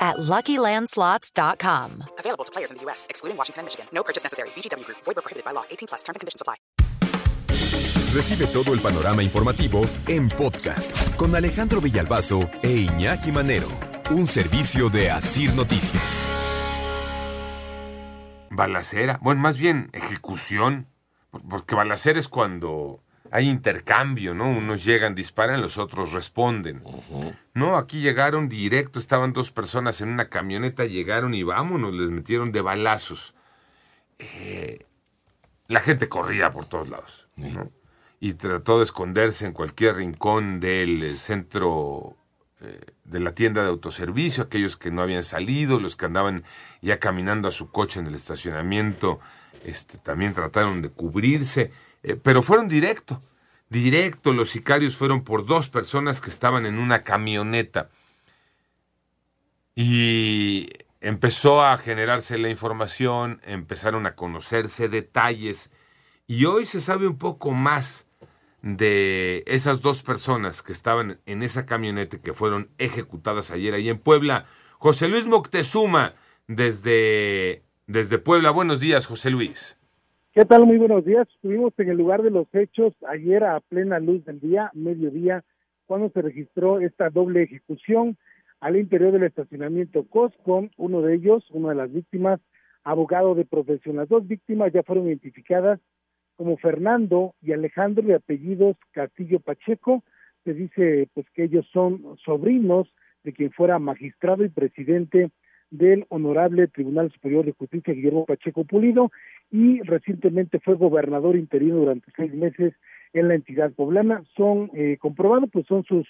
at LuckyLandSlots.com. Available to players in the U.S., excluding Washington and Michigan. No purchase necessary. VGW Group. Void prohibited by law. 18 plus. Terms and conditions apply. Recibe todo el panorama informativo en podcast con Alejandro Villalbazo e Iñaki Manero. Un servicio de Asir Noticias. Balacera. Bueno, más bien ejecución. Porque balacera es cuando hay intercambio, ¿no? Unos llegan, disparan, los otros responden. No, aquí llegaron directo, estaban dos personas en una camioneta, llegaron y vámonos, les metieron de balazos. Eh, la gente corría por todos lados, ¿no? Y trató de esconderse en cualquier rincón del eh, centro eh, de la tienda de autoservicio, aquellos que no habían salido, los que andaban ya caminando a su coche en el estacionamiento, este, también trataron de cubrirse eh, pero fueron directo, directo, los sicarios fueron por dos personas que estaban en una camioneta. Y empezó a generarse la información, empezaron a conocerse detalles y hoy se sabe un poco más de esas dos personas que estaban en esa camioneta que fueron ejecutadas ayer ahí en Puebla. José Luis Moctezuma, desde, desde Puebla. Buenos días, José Luis. ¿Qué tal? Muy buenos días. Estuvimos en el lugar de los hechos ayer a plena luz del día, mediodía, cuando se registró esta doble ejecución al interior del estacionamiento Costco. Uno de ellos, una de las víctimas, abogado de profesión. Las dos víctimas ya fueron identificadas como Fernando y Alejandro de apellidos Castillo Pacheco. Se dice pues que ellos son sobrinos de quien fuera magistrado y presidente del Honorable Tribunal Superior de Justicia Guillermo Pacheco Pulido y recientemente fue gobernador interino durante seis meses en la entidad poblana. Son eh, comprobados, pues son sus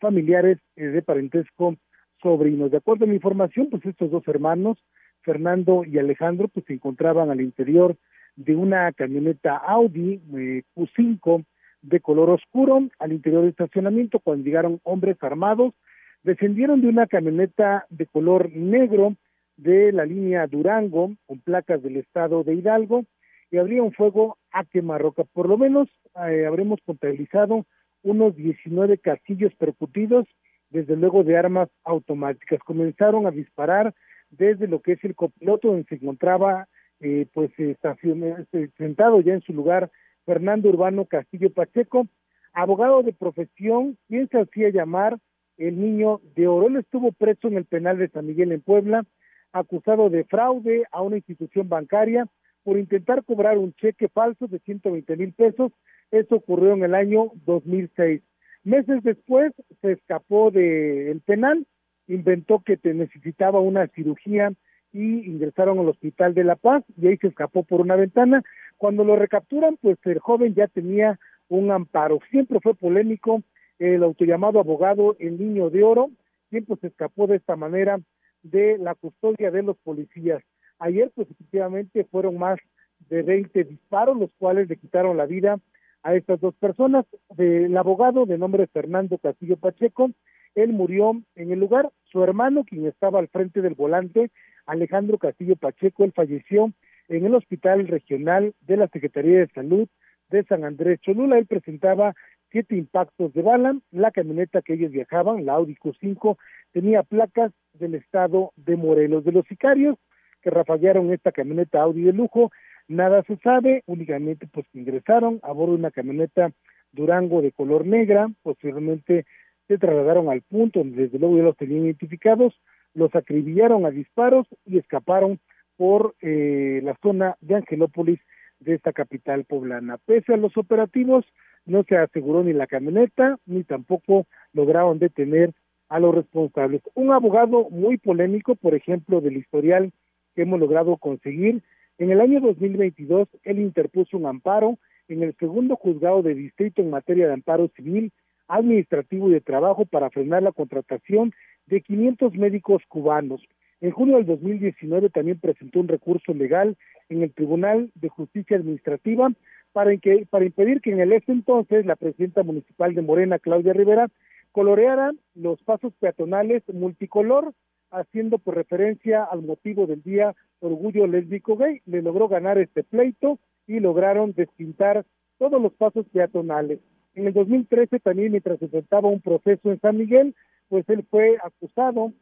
familiares eh, de parentesco sobrinos. De acuerdo a mi información, pues estos dos hermanos, Fernando y Alejandro, pues se encontraban al interior de una camioneta Audi eh, Q5 de color oscuro al interior del estacionamiento cuando llegaron hombres armados descendieron de una camioneta de color negro de la línea Durango con placas del estado de Hidalgo y abrieron fuego a quemarroca. Por lo menos eh, habremos contabilizado unos 19 castillos percutidos, desde luego de armas automáticas. Comenzaron a disparar desde lo que es el copiloto donde se encontraba eh, pues este, sentado ya en su lugar Fernando Urbano Castillo Pacheco, abogado de profesión, quien se hacía llamar el niño de oro. Él estuvo preso en el penal de San Miguel en Puebla, acusado de fraude a una institución bancaria por intentar cobrar un cheque falso de 120 mil pesos. Eso ocurrió en el año 2006. Meses después se escapó del penal, inventó que te necesitaba una cirugía y ingresaron al hospital de La Paz y ahí se escapó por una ventana. Cuando lo recapturan, pues el joven ya tenía un amparo. Siempre fue polémico el autollamado abogado El Niño de Oro, quien pues escapó de esta manera de la custodia de los policías. Ayer pues efectivamente fueron más de 20 disparos, los cuales le quitaron la vida a estas dos personas. El abogado de nombre Fernando Castillo Pacheco, él murió en el lugar. Su hermano, quien estaba al frente del volante, Alejandro Castillo Pacheco, él falleció en el Hospital Regional de la Secretaría de Salud de San Andrés Cholula. Él presentaba siete impactos de bala. La camioneta que ellos viajaban, la Audi Q5, tenía placas del estado de Morelos. De los sicarios que rafaguearon esta camioneta Audi de lujo, nada se sabe, únicamente pues ingresaron a bordo de una camioneta Durango de color negra, posteriormente se trasladaron al punto donde desde luego ya los tenían identificados, los acribillaron a disparos y escaparon por eh, la zona de Angelópolis de esta capital poblana. Pese a los operativos, no se aseguró ni la camioneta, ni tampoco lograron detener a los responsables. Un abogado muy polémico, por ejemplo, del historial que hemos logrado conseguir, en el año 2022 él interpuso un amparo en el segundo juzgado de distrito en materia de amparo civil, administrativo y de trabajo para frenar la contratación de 500 médicos cubanos. En junio del 2019 también presentó un recurso legal en el Tribunal de Justicia Administrativa para, que, para impedir que en el ese entonces la presidenta municipal de Morena, Claudia Rivera, coloreara los pasos peatonales multicolor, haciendo por referencia al motivo del Día Orgullo Lésbico Gay. Le logró ganar este pleito y lograron despintar todos los pasos peatonales. En el 2013 también, mientras enfrentaba un proceso en San Miguel, pues él fue acusado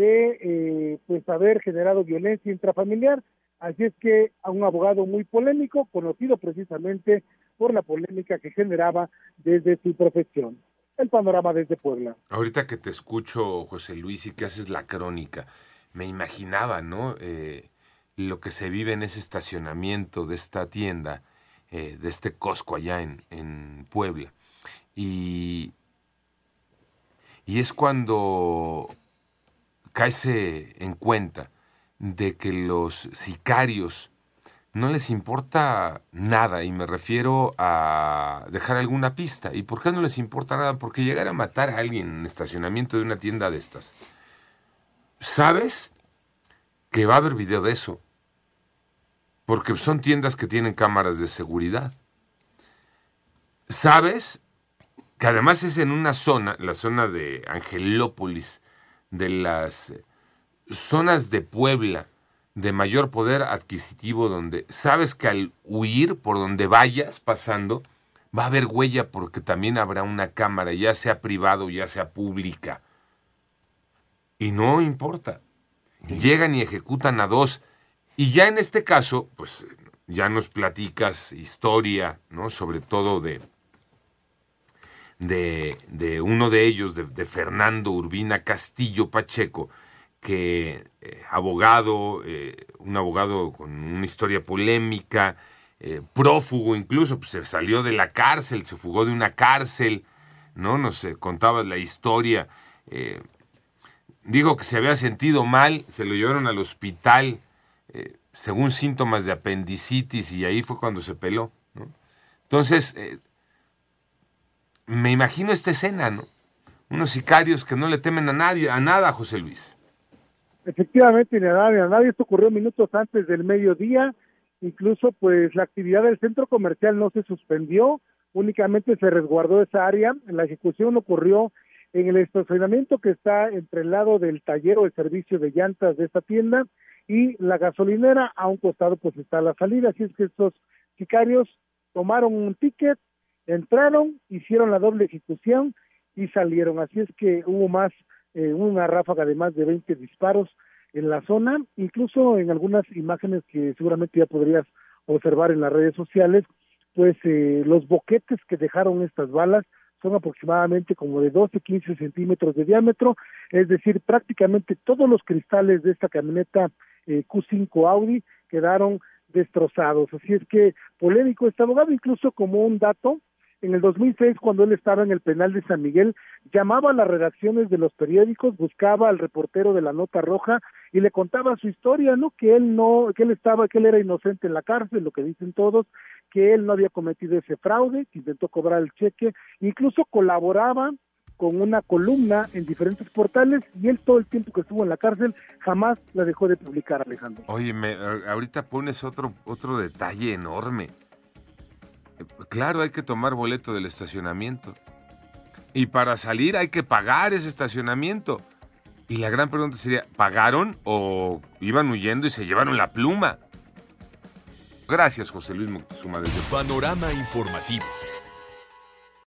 de eh, pues haber generado violencia intrafamiliar. Así es que a un abogado muy polémico, conocido precisamente por la polémica que generaba desde su profesión. El panorama desde Puebla. Ahorita que te escucho, José Luis, y que haces la crónica, me imaginaba, ¿no? Eh, lo que se vive en ese estacionamiento de esta tienda, eh, de este Costco allá en, en Puebla. Y, y es cuando caese en cuenta de que los sicarios no les importa nada, y me refiero a dejar alguna pista. ¿Y por qué no les importa nada? Porque llegar a matar a alguien en estacionamiento de una tienda de estas, sabes que va a haber video de eso, porque son tiendas que tienen cámaras de seguridad. Sabes que además es en una zona, la zona de Angelópolis, de las zonas de Puebla de mayor poder adquisitivo, donde sabes que al huir por donde vayas pasando, va a haber huella porque también habrá una cámara, ya sea privado, ya sea pública. Y no importa. Llegan y ejecutan a dos. Y ya en este caso, pues ya nos platicas historia, ¿no? Sobre todo de, de, uno de ellos, de, Fernando Urbina Castillo Pacheco, que eh, abogado, eh, un abogado con una historia polémica, eh, prófugo incluso, pues se salió de la cárcel, se fugó de una cárcel, ¿no? Nos contaba la historia. dijo que se había sentido mal, se lo llevaron al hospital según síntomas de apendicitis y ahí fue cuando se peló, ¿no? Entonces, me imagino esta escena, ¿no? Unos sicarios que no le temen a nadie, a nada, José Luis. Efectivamente, ni a nadie, a nadie. Esto ocurrió minutos antes del mediodía. Incluso, pues, la actividad del centro comercial no se suspendió, únicamente se resguardó esa área. La ejecución ocurrió en el estacionamiento que está entre el lado del taller o el servicio de llantas de esta tienda y la gasolinera. A un costado, pues, está la salida. Así es que estos sicarios tomaron un ticket, entraron, hicieron la doble ejecución y salieron. Así es que hubo más, eh, una ráfaga de más de 20 disparos en la zona, incluso en algunas imágenes que seguramente ya podrías observar en las redes sociales, pues eh, los boquetes que dejaron estas balas son aproximadamente como de 12, 15 centímetros de diámetro, es decir, prácticamente todos los cristales de esta camioneta eh, Q5 Audi quedaron destrozados. Así es que polémico este abogado, incluso como un dato, en el 2006, cuando él estaba en el penal de San Miguel, llamaba a las redacciones de los periódicos, buscaba al reportero de la Nota Roja y le contaba su historia, ¿no? Que él no, que él estaba, que él era inocente en la cárcel, lo que dicen todos, que él no había cometido ese fraude, que intentó cobrar el cheque, incluso colaboraba con una columna en diferentes portales y él todo el tiempo que estuvo en la cárcel jamás la dejó de publicar, Alejandro. Oye, me, ahorita pones otro, otro detalle enorme Claro, hay que tomar boleto del estacionamiento. Y para salir hay que pagar ese estacionamiento. Y la gran pregunta sería, ¿pagaron o iban huyendo y se llevaron la pluma? Gracias, José Luis Moctezuma. Desde Panorama Informativo.